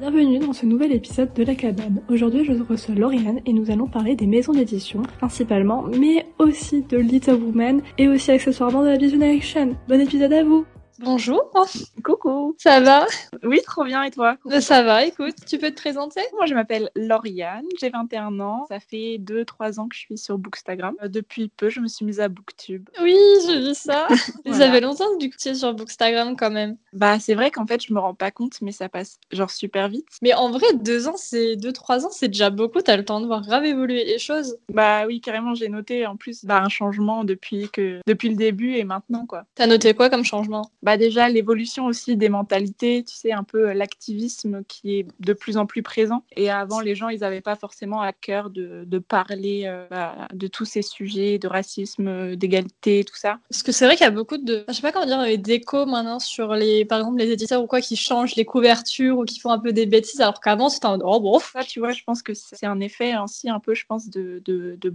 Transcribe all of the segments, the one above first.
Bienvenue dans ce nouvel épisode de La Cabane. Aujourd'hui, je reçois Lauriane et nous allons parler des maisons d'édition, principalement, mais aussi de Little Woman et aussi accessoirement de la Vision Action. Bon épisode à vous Bonjour. Coucou. Ça va? Oui, trop bien. Et toi? Ça va, écoute, tu peux te présenter? Moi, je m'appelle Lauriane, j'ai 21 ans. Ça fait 2-3 ans que je suis sur Bookstagram. Euh, depuis peu, je me suis mise à Booktube. Oui, j'ai vu ça. Ça fait longtemps que tu es sur Bookstagram quand même. Bah, c'est vrai qu'en fait, je me rends pas compte, mais ça passe genre super vite. Mais en vrai, 2 ans, c'est 2-3 ans, c'est déjà beaucoup. T'as le temps de voir grave évoluer les choses. Bah oui, carrément, j'ai noté en plus bah, un changement depuis, que... depuis le début et maintenant, quoi. T'as noté quoi comme changement? Bah déjà, l'évolution aussi des mentalités, tu sais, un peu euh, l'activisme qui est de plus en plus présent. Et avant, les gens, ils n'avaient pas forcément à cœur de, de parler euh, bah, de tous ces sujets, de racisme, euh, d'égalité, tout ça. Parce que c'est vrai qu'il y a beaucoup de, je sais pas comment dire, d'échos maintenant sur les, par exemple, les éditeurs ou quoi qui changent les couvertures ou qui font un peu des bêtises, alors qu'avant c'était un oh bon. Ça, tu vois, je pense que c'est un effet aussi un peu, je pense, de, de, de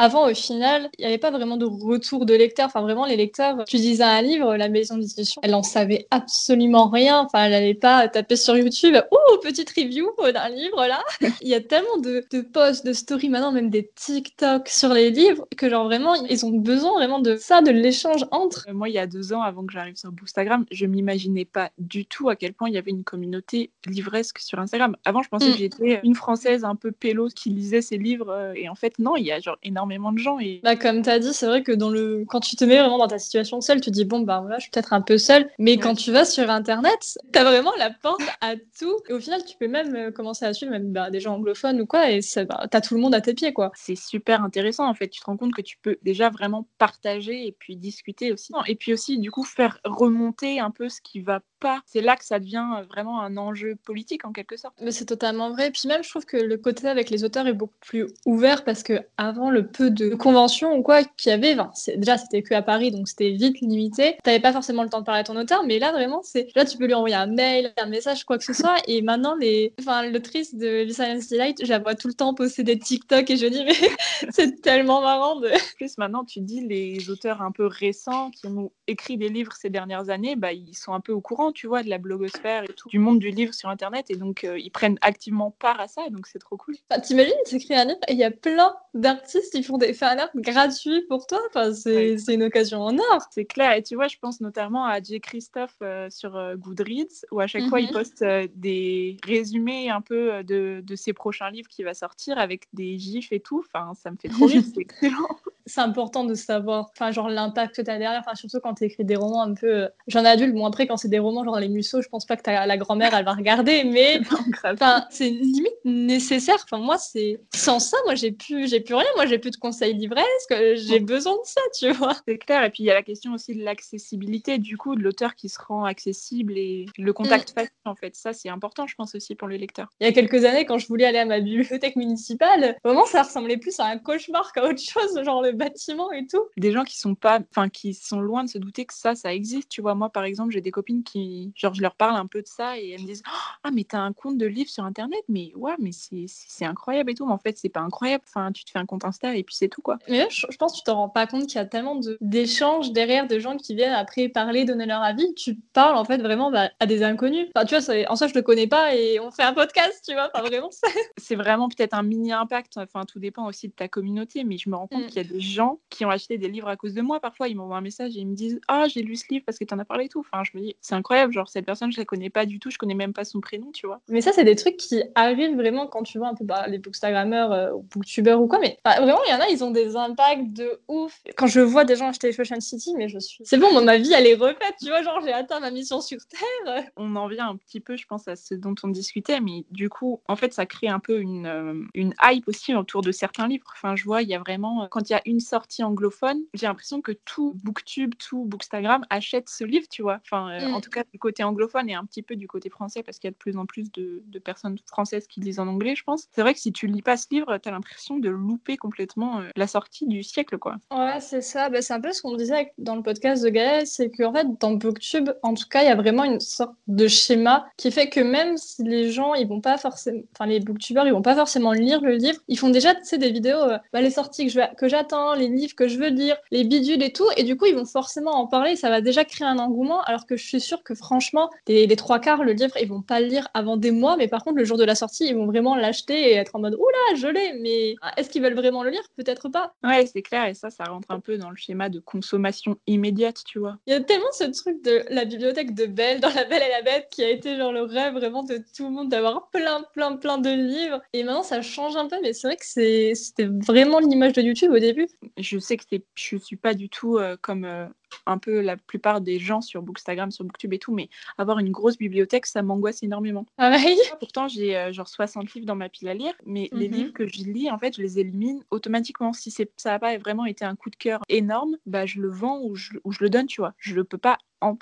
avant, au final, il n'y avait pas vraiment de retour de lecteurs. Enfin, vraiment, les lecteurs, tu disais un livre, la maison d'édition, elle n'en savait absolument rien. Enfin, elle n'allait pas taper sur YouTube, oh, petite review d'un livre là. il y a tellement de, de posts, de stories maintenant, même des TikTok sur les livres, que genre vraiment, ils ont besoin vraiment de ça, de l'échange entre. Euh, moi, il y a deux ans, avant que j'arrive sur Bookstagram, je m'imaginais pas du tout à quel point il y avait une communauté livresque sur Instagram. Avant, je pensais mm. que j'étais une Française un peu pélo qui lisait ses livres. Euh, et en fait, non, il y a genre énormément de gens. Et... Bah, comme tu as dit, c'est vrai que dans le... quand tu te mets vraiment dans ta situation seule, tu dis, bon, bah voilà, je suis peut-être un peu seule. Mais quand tu vas sur Internet, tu as vraiment la porte à tout. Et au final, tu peux même euh, commencer à suivre même, bah, des gens anglophones ou quoi, et bah, tu as tout le monde à tes pieds, quoi. C'est super intéressant, en fait. Tu te rends compte que tu peux déjà vraiment partager et puis discuter aussi. Et puis aussi, du coup, faire remonter un peu ce qui va pas. C'est là que ça devient vraiment un enjeu politique, en quelque sorte. Mais c'est totalement vrai. Et puis même, je trouve que le côté avec les auteurs est beaucoup plus ouvert parce que avant le peu de conventions ou quoi qu'il y avait. Enfin, déjà, c'était que à Paris, donc c'était vite limité. T'avais pas forcément le temps de parler à ton auteur, mais là, vraiment, c'est là, tu peux lui envoyer un mail, un message, quoi que ce soit. Et maintenant, les, enfin, l'autrice de The Silence Delight, je la vois tout le temps poster des TikTok et je dis, mais c'est tellement marrant. De... plus, maintenant, tu dis, les auteurs un peu récents qui ont écrit des livres ces dernières années, bah, ils sont un peu au courant, tu vois, de la blogosphère et tout, du monde du livre sur Internet. Et donc, euh, ils prennent activement part à ça. Donc, c'est trop cool. Enfin, T'imagines, tu écris un livre et il y a plein d'artistes qui font des un art gratuit pour toi. Enfin, c'est une occasion en or. C'est clair. Et tu vois, je pense notamment à J. Christophe euh, sur euh, Goodreads, où à chaque fois, il mhm. poste euh, des résumés un peu de, de, ses prochains livres qui va sortir avec des gifs et tout. Enfin, ça me fait trop rire. c'est excellent c'est important de savoir, enfin, genre l'impact que tu as derrière, enfin, surtout quand tu écris des romans un peu. J'en adulte, bon, après, quand c'est des romans, genre les Musso, je pense pas que la grand-mère, elle va regarder, mais enfin, c'est limite nécessaire. Enfin, moi, c'est sans ça, moi, j'ai plus, j'ai plus rien. Moi, j'ai plus de conseils livresques, j'ai besoin de ça, tu vois. C'est clair. Et puis, il y a la question aussi de l'accessibilité, du coup, de l'auteur qui se rend accessible et le contact mm. facile, en fait. Ça, c'est important, je pense aussi pour le lecteur. Il y a quelques années, quand je voulais aller à ma bibliothèque municipale, vraiment, ça ressemblait plus à un cauchemar qu'à autre chose, genre le bâtiments et tout. Des gens qui sont pas, enfin, qui sont loin de se douter que ça, ça existe. Tu vois, moi, par exemple, j'ai des copines qui, genre, je leur parle un peu de ça et elles me disent, ah, mais t'as un compte de livre sur Internet, mais ouais, mais c'est incroyable et tout. Mais en fait, c'est pas incroyable. Enfin, tu te fais un compte Insta et puis c'est tout, quoi. Mais je, pense que tu te rends pas compte qu'il y a tellement d'échanges derrière de gens qui viennent après parler, donner leur avis. Tu parles, en fait, vraiment bah, à des inconnus. Enfin, tu vois, en soi, je te connais pas et on fait un podcast, tu vois. Enfin, vraiment, c'est vraiment peut-être un mini impact. Enfin, tout dépend aussi de ta communauté, mais je me rends compte mm. qu'il y a des gens qui ont acheté des livres à cause de moi. Parfois, ils m'envoient un message et ils me disent Ah, j'ai lu ce livre parce que tu en as parlé et tout. Enfin, je me dis, c'est incroyable. Genre, cette personne, je la connais pas du tout. Je connais même pas son prénom, tu vois. Mais ça, c'est des trucs qui arrivent vraiment quand tu vois un peu bah, les bookstagrammeurs euh, ou booktubers ou quoi. Mais vraiment, il y en a, ils ont des impacts de ouf. Quand je vois des gens acheter Fashion City, mais je suis. C'est bon, ma vie, elle est refaite. Tu vois, genre, j'ai atteint ma mission sur Terre. On en vient un petit peu, je pense, à ce dont on discutait. Mais du coup, en fait, ça crée un peu une, euh, une hype aussi autour de certains livres. Enfin, je vois, il y a vraiment, quand il y a une sortie anglophone, j'ai l'impression que tout Booktube, tout Bookstagram achète ce livre, tu vois. Enfin, euh, en mm. tout cas, du côté anglophone et un petit peu du côté français, parce qu'il y a de plus en plus de, personnes françaises qui lisent en anglais, je pense. C'est vrai que si tu lis pas ce livre, tu as l'impression de louper complètement euh, la sortie du siècle, quoi. Ouais, c'est ça. Bah, c'est un peu ce qu'on disait dans le podcast de Gaël, c'est qu'en fait, dans Booktube, en tout cas, il y a vraiment une sorte de schéma qui fait que même si les gens, ils vont pas forcément, enfin, les booktubers, ils vont pas forcément lire le livre, ils font déjà, tu sais, des vidéos, euh, bah, les sorties que j'attends les livres que je veux lire, les bidules et tout. Et du coup, ils vont forcément en parler. Ça va déjà créer un engouement. Alors que je suis sûre que franchement, les, les trois quarts, le livre, ils vont pas le lire avant des mois. Mais par contre, le jour de la sortie, ils vont vraiment l'acheter et être en mode Oula, je l'ai. Mais est-ce qu'ils veulent vraiment le lire? Peut-être pas. Ouais, c'est clair. Et ça, ça rentre un peu dans le schéma de consommation immédiate, tu vois. Il y a tellement ce truc de la bibliothèque de Belle dans La Belle et la Bête qui a été genre le rêve vraiment de tout le monde d'avoir plein, plein, plein de livres. Et maintenant, ça change un peu, mais c'est vrai que c'était vraiment l'image de YouTube au début. Je sais que je suis pas du tout euh, comme euh, un peu la plupart des gens sur Bookstagram, sur Booktube et tout, mais avoir une grosse bibliothèque, ça m'angoisse énormément. Pareil. Pourtant, j'ai euh, genre 60 livres dans ma pile à lire, mais les mhm. livres que je lis, en fait, je les élimine automatiquement. Si ça n'a pas vraiment été un coup de cœur énorme, bah, je le vends ou je, ou je le donne, tu vois. Je ne peux pas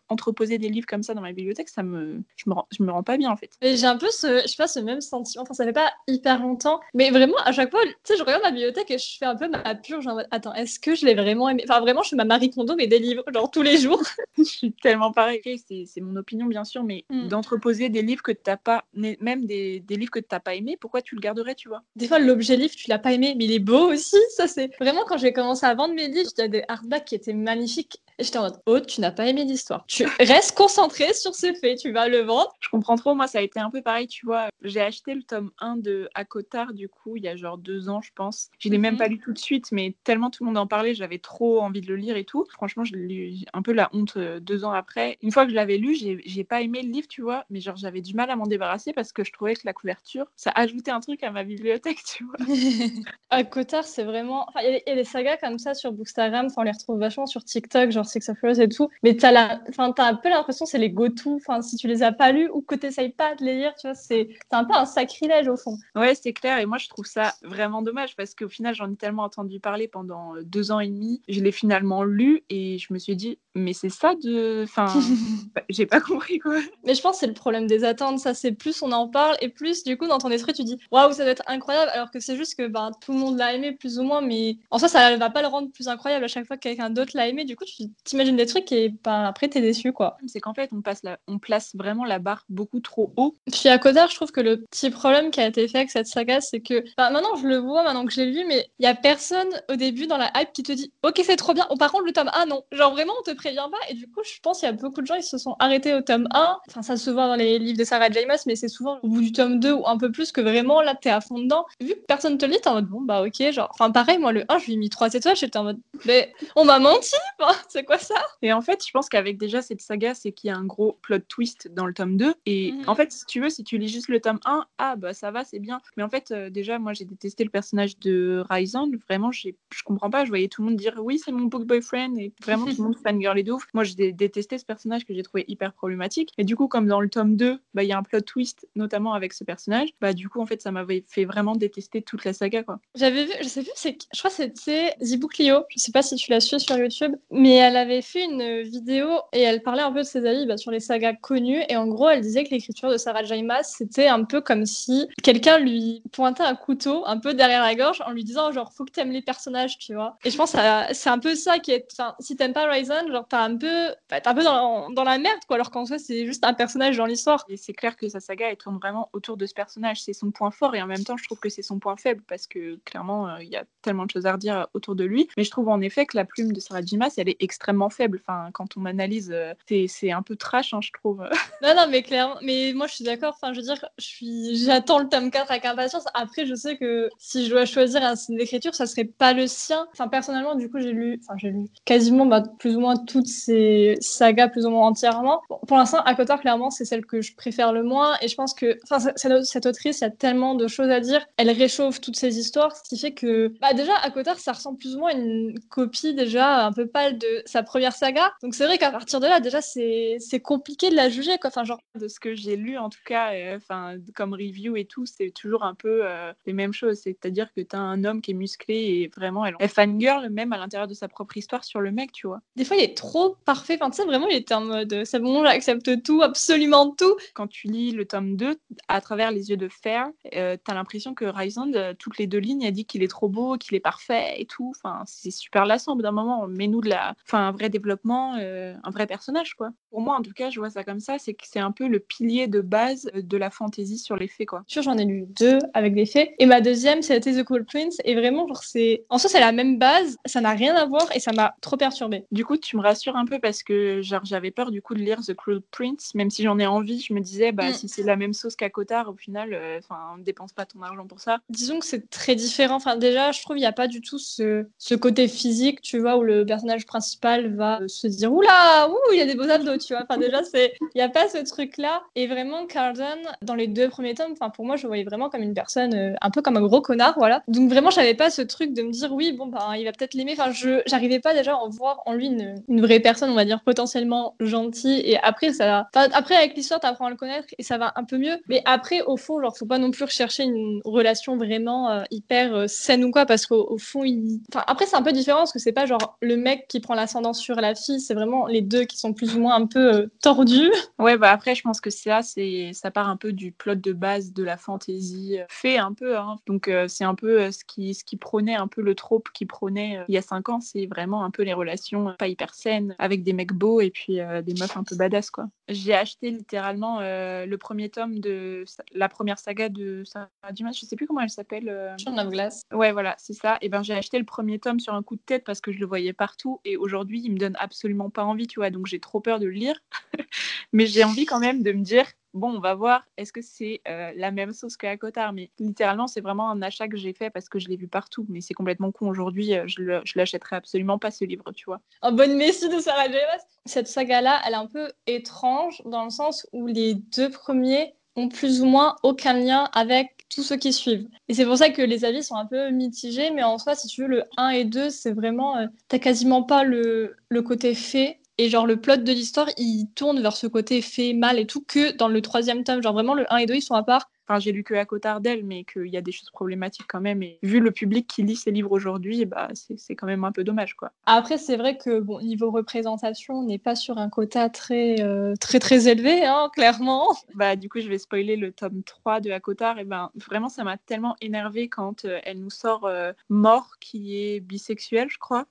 entreposer des livres comme ça dans ma bibliothèque, ça me, je me, je me rends pas bien en fait. J'ai un peu ce, je sais pas, ce même sentiment. Enfin, ça fait pas hyper longtemps, mais vraiment à chaque fois, tu sais, je regarde ma bibliothèque et je fais un peu ma purge. Genre, attends, est-ce que je l'ai vraiment aimé? Enfin, vraiment, je fais ma Marie Kondo mais des livres, genre tous les jours. je suis tellement pareil. C'est mon opinion bien sûr, mais mm. d'entreposer des livres que t'as pas, même des, des livres que t'as pas aimé, pourquoi tu le garderais, tu vois? Des fois, l'objet livre, tu l'as pas aimé, mais il est beau aussi. Ça, c'est vraiment quand j'ai commencé à vendre mes livres, j'avais des hardbacks qui étaient magnifiques et j'étais en mode, oh, tu n'as pas aimé l'histoire. Tu restes concentré sur ce fait, tu vas le vendre. Je comprends trop, moi ça a été un peu pareil, tu vois. J'ai acheté le tome 1 de Akotar, du coup, il y a genre deux ans, je pense. Je l'ai même mhm. pas lu tout de suite, mais tellement tout le monde en parlait, j'avais trop envie de le lire et tout. Franchement, je l'ai lu un peu la honte euh, deux ans après. Une fois que je l'avais lu, j'ai pas aimé le livre, tu vois, mais genre j'avais du mal à m'en débarrasser parce que je trouvais que la couverture, ça ajoutait un truc à ma bibliothèque, tu vois. Akotar, c'est vraiment. il y, a des sagas comme ça sur Bookstagram, enfin, on les retrouve vachement sur TikTok, genre Six of Rose et tout. Mais t'as la... enfin, as un peu l'impression c'est les go-to. Enfin, si tu les as pas lus ou que t'essayes pas de les lire, tu vois, c'est un peu un sacrilège au fond. Ouais, c'est clair. Et moi, je trouve ça vraiment dommage parce qu'au final, j'en ai tellement entendu parler pendant euh, deux ans et demi. Je l'ai finalement lu et je me suis dit, mais c'est ça de. Enfin, bah, j'ai pas compris quoi. Mais je pense que c'est le problème des attentes. Ça, c'est plus on en parle et plus, du coup, dans ton esprit, tu dis, waouh, ça doit être incroyable. Alors que c'est juste que ben, tout le monde l'a aimé plus ou moins, mais en soi, ça va pas le rendre plus incroyable à chaque fois que quelqu'un d'autre l'a aimé. Du coup, tu t'imagines des trucs et ben, après, t'es déçu quoi. C'est qu'en fait, on, passe la... on place vraiment la barre beaucoup trop haut. Puis à Codar, je trouve que le petit problème qui a été fait avec cette saga, c'est que ben, maintenant, je le vois, maintenant que je l'ai lu, mais il y a personne au début dans la hype qui te dit, ok, c'est trop bien. Oh, par contre, le tome 1, non. Genre vraiment, on te prévient pas et du coup, je pense qu'il y a beaucoup de gens, ils se sont arrêtés au tome 1. Enfin, ça se voit dans les livres de Sarah J. Maas, mais c'est souvent au bout du tome 2 ou un peu plus que vraiment, là, t'es à fond dedans. Vu que personne te le dit, t'es en mode, bon, bah, ok, genre. Enfin, pareil, moi, le 1, je lui ai mis 3 étoiles, j'étais en mode, mais on m'a menti, c'est quoi ça? Et en fait, je pense qu'avec déjà cette saga, c'est qu'il y a un gros plot twist dans le tome 2. Et mhm. en fait, si tu veux, si tu lis juste le tome 1, ah, bah, ça va, c'est bien. Mais en fait, euh, déjà, moi, j'ai détesté le personnage de Ryzen. Vraiment, je comprends pas. Je voyais tout le monde dire, oui, c'est mon book boyfriend. Et vraiment, tout le monde fangirl et ouf. Moi, j'ai détesté ce personnage que j'ai trouvé hyper problématique. Et du coup, comme dans le tome 2, bah, il y a un plot twist, notamment avec ce personnage, bah, du coup, en fait, ça m'avait fait vraiment détester toute la saga, quoi. J'avais vu, je sais plus, je crois que c'était Zibou Clio, je sais pas si tu l'as su sur YouTube, mais elle avait fait une vidéo et elle parlait un peu de ses avis bah, sur les sagas connues. Et en gros, elle disait que l'écriture de Sarah J. Maas, c'était un peu comme si quelqu'un lui pointait un couteau un peu derrière la gorge en lui disant, genre, faut que t'aimes les personnages, tu vois. Et je pense que c'est un peu ça qui est. Enfin, si t'aimes pas Ryzen, genre, t'as un peu, un peu dans dans, la merde, quoi, alors qu'en soi, c'est juste un personnage dans l'histoire. Et c'est clair que sa saga, elle tourne vraiment autour de ce personnage. C'est son point fort, et en même temps, je trouve que c'est son point faible, parce que clairement, euh, il y a tellement de choses à redire autour de lui. Mais je trouve en effet que la plume de Sarah Jimas, elle est extrêmement faible. Enfin, quand on analyse, euh, c'est un peu trash, hein, je trouve. non, non, mais clairement, mais moi, je suis d'accord. Enfin, je veux dire, j'attends le tome 4 avec impatience. Après, je sais que si je dois choisir un style d'écriture, ça serait pas le sien. Enfin, personnellement, du coup, j'ai lu, enfin, j'ai lu quasiment bah, plus ou moins toutes ces sagas plus ou moins entièrement. pour l'instant, Akotar, clairement, c'est celle que je préfère le moins. Et je pense que cette autrice, il y a tellement de choses à dire. Elle réchauffe toutes ces histoires, ce qui fait que bah, déjà, Akotar, ça ressemble plus ou moins à une copie déjà un peu pâle de sa première saga. Donc c'est vrai qu'à partir de là, déjà, c'est compliqué de la juger. Quoi. Enfin, genre... De ce que j'ai lu, en tout cas, euh, comme review et tout, c'est toujours un peu euh, les mêmes choses. C'est-à-dire que tu as un homme qui est musclé et vraiment, elle, elle fangirl même à l'intérieur de sa propre histoire sur le mec, tu vois. Des fois, il est trop parfait. Enfin, tu sais, vraiment, il était en mode c'est bon, j'accepte tout, absolument tout. quand tu lis le tome 2, à travers les yeux de Fair, euh, tu as l'impression que Rysand, euh, toutes les deux lignes, a dit qu'il est trop beau, qu'il est parfait et tout. Enfin, c'est super lassant. Au bout d'un moment, mets-nous de la... enfin, un vrai développement, euh, un vrai personnage, quoi. Pour moi, en tout cas, je vois ça comme ça, c'est que c'est un peu le pilier de base de la fantaisie sur les faits, quoi. Sûr, j'en ai lu deux avec des faits. Et ma deuxième, c'était The Cool Prince. Et vraiment, genre, c'est. En soi, c'est la même base, ça n'a rien à voir et ça m'a trop perturbée. Du coup, tu me rassures un peu parce que genre j'avais peur du coup de lire The Cruel Prince, même si j'en ai envie, je me disais bah Mm. si c'est la même sauce qu'à Cotard, au final, euh, enfin, ne dépense pas ton argent pour ça. Disons que c'est très différent. Enfin, déjà, je trouve qu'il n'y a pas du tout ce, ce côté physique, tu vois, où le personnage principal va euh, se dire Oula, ouh, il y a des beaux abdos, tu vois. Enfin, déjà, c'est il n'y a pas ce truc-là. Et vraiment, Carlton, dans les deux premiers tomes, enfin, pour moi, je le voyais vraiment comme une personne, euh, un peu comme un gros connard, voilà. Donc, vraiment, j'avais pas ce truc de me dire Oui, bon, ben, il va peut-être l'aimer. Enfin, je j'arrivais pas déjà à en voir en lui une, une vraie personne, on va dire, potentiellement gentille. Et après, ça. Enfin, après, avec l'histoire, t'apprends à le connaître et ça va un peu mieux. Mais après, au fond, genre, faut pas non plus rechercher une relation vraiment euh, hyper euh, saine ou quoi, parce qu'au au fond, il. Enfin, après, c'est un peu différent parce que c'est pas genre le mec qui prend l'ascendant sur la fille, c'est vraiment les deux qui sont plus ou moins un peu euh, tordus. Ouais, bah après, je pense que ça, c'est ça part un peu du plot de base de la fantaisie fait un peu. Hein. Donc c'est un peu ce qui ce qui prônait un peu le trope qui prônait il y a cinq ans, c'est vraiment un peu les relations pas hyper saines avec des mecs beaux et puis euh, des meufs un peu badass quoi. J'ai acheté littéralement euh, le premier tome de la première saga de Sarah Dumas, je sais plus comment elle s'appelle. Chant of Glace. Ouais, voilà, c'est ça. Et ben j'ai acheté le premier tome sur un coup de tête parce que je le voyais partout et aujourd'hui il me donne absolument pas envie, tu vois. Donc j'ai trop peur de le lire, mais j'ai envie quand même de me dire bon, on va voir, est-ce que c'est euh, la même sauce que Cotard Mais littéralement, c'est vraiment un achat que j'ai fait parce que je l'ai vu partout. Mais c'est complètement con aujourd'hui. euh, Je je l'achèterai absolument pas ce livre, tu vois. En bonne messie de Sarah J. Cette saga-là, elle est un peu étrange dans le sens où les deux premiers ont plus ou moins aucun lien avec tous ceux qui suivent. Et c'est pour ça que les avis sont un peu mitigés, mais en soi, si tu veux, le 1 et 2, c'est vraiment... euh, T'as quasiment pas le, le côté fait. Et genre, le plot de l'histoire, il tourne vers ce côté fait, mal et tout, que dans le troisième tome. Genre, vraiment, le 1 et 2, ils sont à part. Enfin, j'ai lu que Cotard d'elle, mais qu'il y a des choses problématiques quand même. Et vu le public qui lit ces livres aujourd'hui, bah, c'est c'est quand même un peu dommage, quoi. Après, c'est vrai que, bon, niveau représentation, on n'est pas sur un quota très, euh, très, très élevé, hein, clairement. Bah, du coup, je vais spoiler le tome 3 de Akotar. Et ben, vraiment, ça m'a tellement énervé quand euh, elle nous sort euh, Mort, qui est bisexuel, je crois.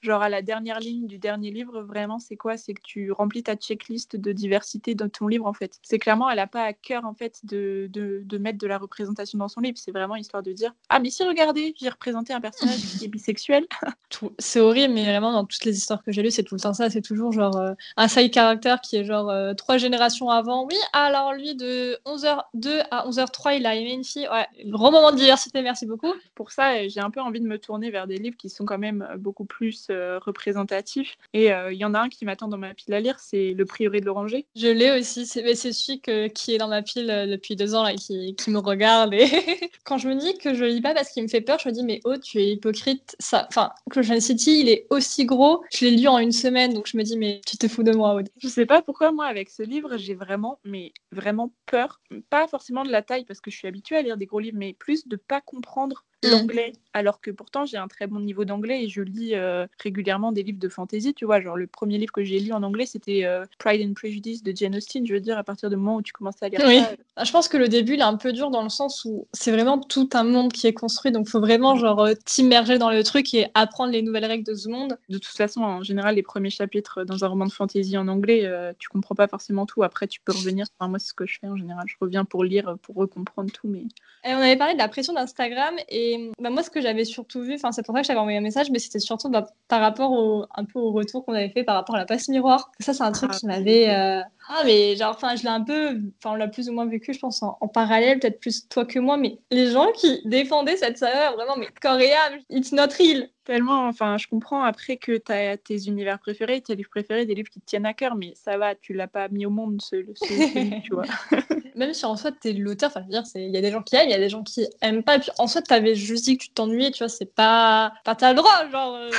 Genre, à la dernière ligne du dernier livre, vraiment, c'est quoi? C'est que tu remplis ta checklist de diversité dans ton livre, en fait. C'est clairement, elle n'a pas à cœur, en fait, de, de, de mettre de la représentation dans son livre. C'est vraiment histoire de dire Ah, mais si, regardez, j'ai représenté un personnage qui est bisexuel. C'est horrible, mais vraiment, dans toutes les histoires que j'ai lues, c'est tout le temps ça. C'est toujours genre euh, un side character qui est genre euh, trois générations avant. Oui, alors lui, de 11h02 à 11h03, il a aimé une fille. Ouais, gros moment de diversité, merci beaucoup. Pour ça, euh, j'ai un peu envie de me tourner vers des livres qui sont quand même beaucoup plus euh, représentatifs. Et il y en a un qui m'attend dans ma pile à lire, c'est Le Prieuré de l'Oranger. Je l'ai aussi. C'est mais c'est celui que- qui est dans ma pile depuis deux ans là, et qui, me regarde. Et quand je me dis que je lis pas parce qu'il me fait peur, je me dis, mais oh, tu es hypocrite. Ça... Enfin, Clochard City, il est aussi gros. Je l'ai lu en une semaine, donc je me dis, mais tu te fous de moi, Aude. Je sais pas pourquoi moi avec ce livre j'ai vraiment mais vraiment peur, pas forcément de la taille parce que je suis habituée à lire des gros livres, mais plus de pas comprendre. L'anglais. Alors que pourtant j'ai un très bon niveau d'anglais et je lis euh, régulièrement des livres de fantasy, tu vois, genre le premier livre que j'ai lu en anglais c'était euh, Pride and Prejudice de Jane Austen, je veux dire à partir du moment où tu commences à lire Oui. ça, euh, Ah, Je pense que le début, il est un peu dur dans le sens où c'est vraiment tout un monde qui est construit, donc faut vraiment genre euh, t'immerger dans le truc et apprendre les nouvelles règles de ce monde. de toute façon en général les premiers chapitres dans un roman de fantasy en anglais, euh, tu comprends pas forcément tout, après tu peux revenir, enfin, moi c'est ce que je fais en général, je reviens pour lire, pour recomprendre tout, mais Et on avait parlé de la pression d'Instagram et bah, moi ce que j'avais surtout vu, enfin c'est pour ça que j'avais envoyé un message, mais c'était surtout bah, par rapport au un peu au retour qu'on avait fait par rapport à la passe miroir. Ça c'est un truc Ah, qui m'avait euh, ah mais genre enfin je l'ai un peu enfin on l'a plus ou moins vécu je pense en, en parallèle peut-être plus toi que moi mais les gens qui défendaient cette saga vraiment mais corps et âme, it's not real. Tellement, enfin, je comprends après que tu as tes univers préférés, tes livres préférés, des livres qui te tiennent à cœur, mais ça va, tu l'as pas mis au monde, ce, ce- ce livre, tu vois. Même si en soi t'es l'auteur, enfin je veux dire, c'est- il y a des gens qui aiment, il y a des gens qui aiment pas. Et puis en soi t'avais juste dit que tu t'ennuyais, tu vois, c'est pas. Enfin t'as le droit, genre, euh,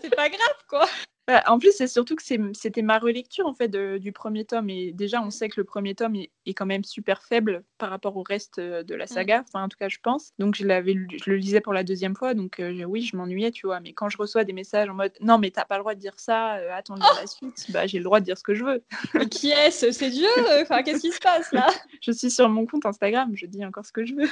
c'est pas grave quoi. Bah, en plus, c'est surtout que c'était ma relecture en fait du premier tome. Et déjà, on sait que le premier tome est, quand même super faible par rapport au reste euh, de la mm. saga. Enfin, en tout cas, je pense. Donc, je, l'avais, je le lisais pour la deuxième fois. Donc, euh, oui, je m'ennuyais, tu vois. Mais quand je reçois des messages en mode non, mais t'as pas le droit de dire ça, euh, attends la suite, bah, j'ai le droit de dire ce que je veux. mais qui est-ce? C'est Dieu Enfin, qu'est-ce qui se passe là? Je suis sur mon compte Instagram, je dis encore ce que je veux.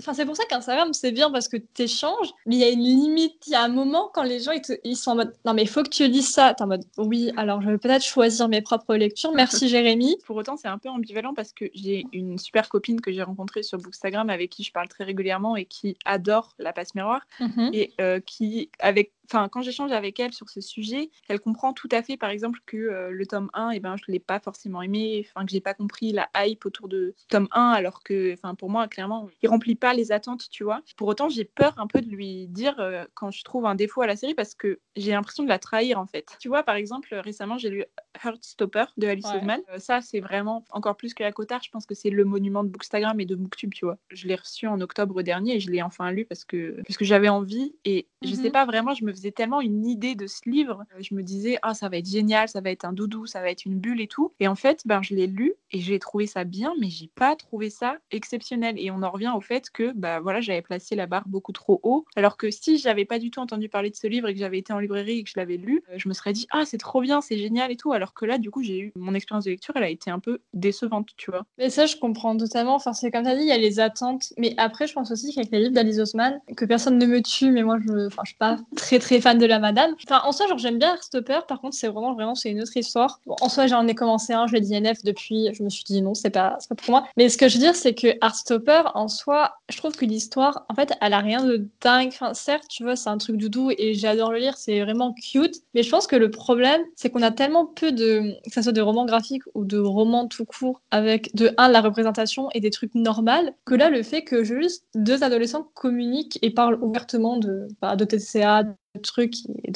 enfin, c'est pour ça qu'Instagram, c'est bien parce que t'échanges, mais il y a une limite. Il y a un moment quand les gens ils, ils sont en mode non, mais il faut que tu lises ça. T'es en mode oui, alors je vais peut-être choisir mes propres lectures. Merci Jérémy. Pour autant, c'est un peu ambivalent parce que j'ai une super copine que j'ai rencontrée sur Bookstagram avec qui je parle très régulièrement et qui adore la passe miroir mhm. et euh, qui, avec enfin, quand j'échange avec elle sur ce sujet, elle comprend tout à fait, par exemple, que euh, le tome 1, et eh ben, je ne l'ai pas forcément aimé, enfin, que j'ai pas compris la hype autour de tome 1, alors que, enfin, pour moi, clairement, il remplit pas les attentes, tu vois. Pour autant, j'ai peur un peu de lui dire euh, quand je trouve un défaut à la série parce que j'ai l'impression de la trahir, en fait. Tu vois, par exemple, récemment, j'ai lu Heartstopper de Alice ouais. Euh, ça, c'est vraiment encore plus que la Cotard. Je pense que c'est le monument de Bookstagram et de Booktube, tu vois. Je l'ai reçu en octobre dernier et je l'ai enfin lu parce que, parce que j'avais envie et je sais mhm. pas vraiment, je me faisais tellement une idée de ce livre. Euh, je me disais, ah, ça va être génial, ça va être un doudou, ça va être une bulle et tout. Et en fait, ben, je l'ai lu et j'ai trouvé ça bien, mais j'ai pas trouvé ça exceptionnel. Et on en revient au fait que, bah voilà, j'avais placé la barre beaucoup trop haut. Alors que si j'avais pas du tout entendu parler de ce livre et que j'avais été en librairie et que je l'avais lu, euh, je me serais dit, ah, c'est trop bien, c'est génial et tout. Alors que là, du coup, j'ai eu mon expérience de lecture, elle a été un peu décevante, tu vois. Mais ça, je comprends totalement. Enfin, c'est comme tu as dit, il y a les attentes. Mais après, je pense aussi qu'avec les livres d'Alice Osman, que personne ne me tue, mais moi, je, enfin, je suis pas très très fan de la madame. Enfin, en soi, genre, j'aime bien Heartstopper. Par contre, c'est vraiment, vraiment, c'est une autre histoire. en soi, j'en ai commencé un, je l'ai dit NF depuis. Je me suis dit non, c'est pas, pas pour moi. Mais ce que je veux dire, c'est que Heartstopper, en soi, je trouve que l'histoire, en fait, elle a rien de dingue. Enfin, certes, tu vois, c'est un truc doudou et j'adore le lire, c'est vraiment cute. Mais je pense que le problème, c'est qu'on a tellement peu de, que ce soit de romans graphiques ou de romans tout court, avec de un, la représentation et des trucs normaux, que là, le fait que juste deux adolescents communiquent et parlent ouvertement de, bah, de TCA, trucs,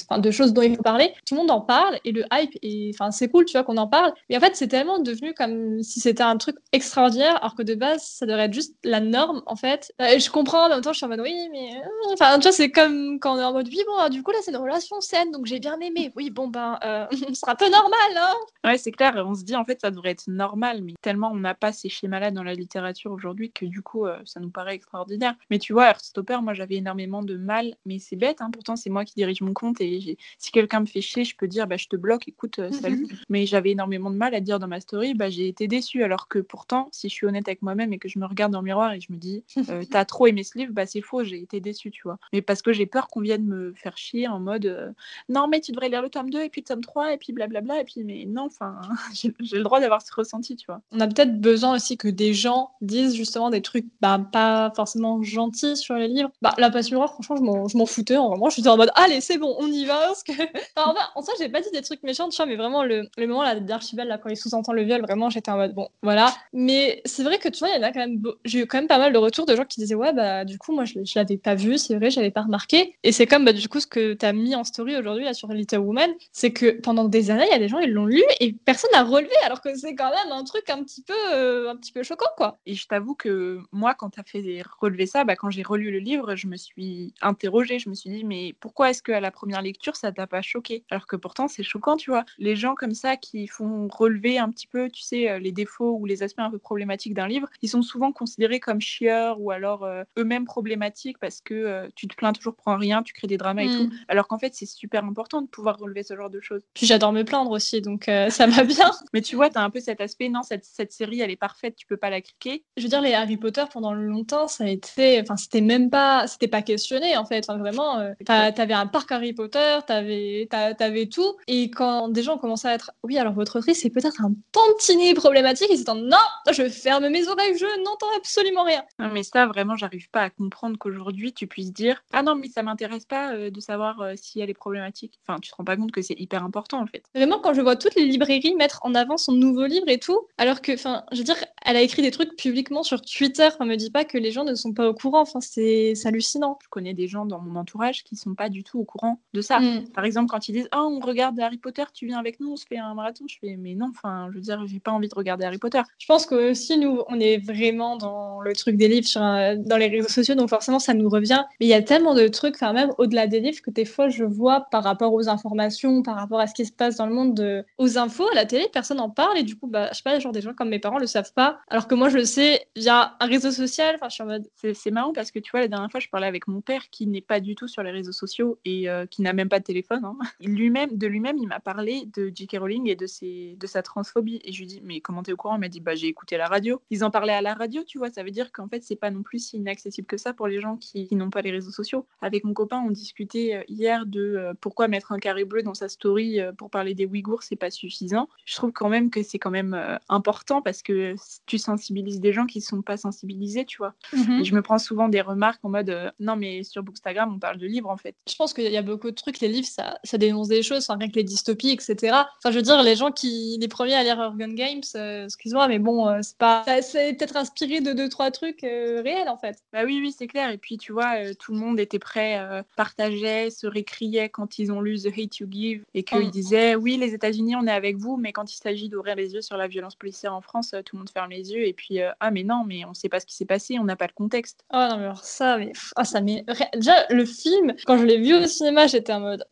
enfin, de choses dont il faut parler. Tout le monde en parle et le hype, enfin, c'est cool, tu vois, qu'on en parle. Mais en fait, c'est tellement devenu comme si c'était un truc extraordinaire, alors que de base, ça devrait être juste la norme, en fait. Et je comprends, en même temps, je suis en mode oui, mais. Euh, enfin, tu vois, c'est comme quand on est en mode oui, bon, du coup, là, c'est une relation saine, donc j'ai bien aimé. Oui, bon, ben, euh, sera un peu normal, hein. Ouais, c'est clair. On se dit, en fait, ça devrait être normal, mais tellement on n'a pas ces schémas-là dans la littérature aujourd'hui que du coup, euh, ça nous paraît extraordinaire. Mais tu vois, Heartstopper, moi, j'avais énormément de mal, mais c'est bête, hein, pourtant, c'est moi qui dirige mon compte et si quelqu'un me fait chier, je peux dire bah, je te bloque, écoute, euh, salut. Mhm. Mais j'avais énormément de mal à dire dans ma story, bah, j'ai été déçue. Alors que pourtant, si je suis honnête avec moi-même et que je me regarde dans le miroir et je me dis euh, t'as trop aimé ce livre, bah, c'est faux, j'ai été déçue, tu vois. Mais parce que j'ai peur qu'on vienne me faire chier en mode euh, non, mais tu devrais lire le tome 2 et puis le tome 3 et puis blablabla. Et puis, mais non, enfin, j'ai le droit d'avoir ce ressenti, tu vois. On a peut-être besoin aussi que des gens disent justement des trucs bah, pas forcément gentils sur les livres. Bah, la passe miroir, franchement, je m'en foutais. En vraiment, je suis en mode allez, c'est bon, on y va. Parce que... enfin, en soi, j'ai pas dit des trucs méchants, tu vois, mais vraiment, le, le moment là, d'Archibald, là, quand il sous-entend le viol, vraiment, j'étais en mode bon, voilà. Mais c'est vrai que tu vois, il y en a quand même. J'ai eu quand même pas mal de retours de gens qui disaient ouais, bah, du coup, moi, je, je l'avais pas vu, c'est vrai, j'avais pas remarqué. Et c'est comme, bah, du coup, ce que tu as mis en story aujourd'hui, là, sur Little Woman, c'est que pendant des années, il y a des gens, ils l'ont lu et personne n'a relevé, alors que c'est quand même un truc un petit peu, euh, un petit peu choquant, quoi. Et je t'avoue que moi, quand tu as fait relever ça, bah, quand j'ai relu le livre, je me suis interrogée, je me suis dit, mais pourquoi est-ce qu'à la première lecture, ça t'a pas choqué? Alors que pourtant, c'est choquant, tu vois. Les gens comme ça qui font relever un petit peu, tu sais, euh, les défauts ou les aspects un peu problématiques d'un livre, ils sont souvent considérés comme chieurs ou alors euh, eux-mêmes problématiques parce que euh, tu te plains toujours pour rien, tu crées des dramas et tout. Mm. Alors qu'en fait, c'est super important de pouvoir relever ce genre de choses. Puis j'adore me plaindre aussi, donc ça va bien. Mais tu vois, tu as un peu cet aspect, non, cette, cette série, elle est parfaite, tu peux pas la cliquer. Je veux dire, les Harry Potter, pendant longtemps, ça a été. Enfin, c'était même pas. C'était pas questionné, en fait. Enfin, vraiment, t'avais un parc Harry Potter, t'avais tout. Et quand des gens commençaient à être, oui, alors votre autrice c'est peut-être un tantinet problématique, ils étaient non, je ferme mes oreilles, je n'entends absolument rien. Non, mais ça, vraiment, j'arrive pas à comprendre qu'aujourd'hui tu puisses dire, ah non, mais ça m'intéresse pas euh, de savoir euh, si elle est problématique. Enfin, tu te rends pas compte que c'est hyper important en fait. Vraiment, quand je vois toutes les librairies mettre en avant son nouveau livre et tout, alors que, enfin, je veux dire, elle a écrit des trucs publiquement sur Twitter, enfin, me dis pas que les gens ne sont pas au courant, enfin, c'est hallucinant. Je connais des gens dans mon entourage qui sont pas du tout au courant de ça. Mm. Par exemple, quand ils disent Oh, on regarde Harry Potter, tu viens avec nous, on se fait un marathon. Je fais Mais non, enfin, je veux dire, j'ai pas envie de regarder Harry Potter. Je pense que aussi nous, on est vraiment dans le truc des livres sur un- dans les réseaux sociaux, donc forcément ça nous revient. Mais il y a tellement de trucs, enfin même au-delà des livres, que des fois je vois par rapport aux informations, par rapport à ce qui se passe dans le monde, de... aux infos, à la télé, personne n'en parle et du coup, bah, je sais pas, genre des gens comme mes parents le savent pas, alors que moi je le sais via un réseau social. Enfin, je suis en mode. C'est marrant parce que tu vois, la dernière fois, je parlais avec mon père qui n'est pas du tout sur les réseaux sociaux et euh, qui n'a même pas de téléphone. hein. Lui-même, de lui-même, il m'a parlé de J.K. Rowling et de, sa transphobie. Et je lui dis, mais comment t'es au courant? Il m'a dit, bah j'ai écouté la radio. Ils en parlaient à la radio, tu vois. Ça veut dire qu'en fait, c'est pas non plus si inaccessible que ça pour les gens qui, n'ont pas les réseaux sociaux. Avec mon copain, on discutait euh, hier de euh, pourquoi mettre un carré bleu dans sa story pour parler des Ouïghours, c'est pas suffisant. Je trouve quand même que c'est quand même important parce que tu sensibilises des gens qui sont pas sensibilisés, tu vois. Et je me prends souvent des remarques en mode euh, non mais sur Bookstagram on parle de livres en fait. Je pense qu'il y a beaucoup de trucs, les livres, ça, ça dénonce des choses, enfin, rien que les dystopies, etc. Enfin, je veux dire, les gens qui, les premiers à lire Urban Games, euh, excuse-moi, mais bon, euh, c'est pas. ça- C'est peut-être inspiré de deux, trois trucs euh, réels, en fait. Bah oui oui c'est clair et puis tu vois euh, tout le monde était prêt, partageait, se récriait quand ils ont lu The Hate You Give et qu'ils Mm. disaient oui les États-Unis on est avec vous mais quand il s'agit d'ouvrir les yeux sur la violence policière en France tout le monde ferme les yeux et puis euh, ah mais non mais on sait pas ce qui s'est passé on n'a pas le contexte. Oh non, mais alors ça, mais. Ah, ça ré- Déjà, le film, quand je l'ai vu au cinéma, j'étais en mode.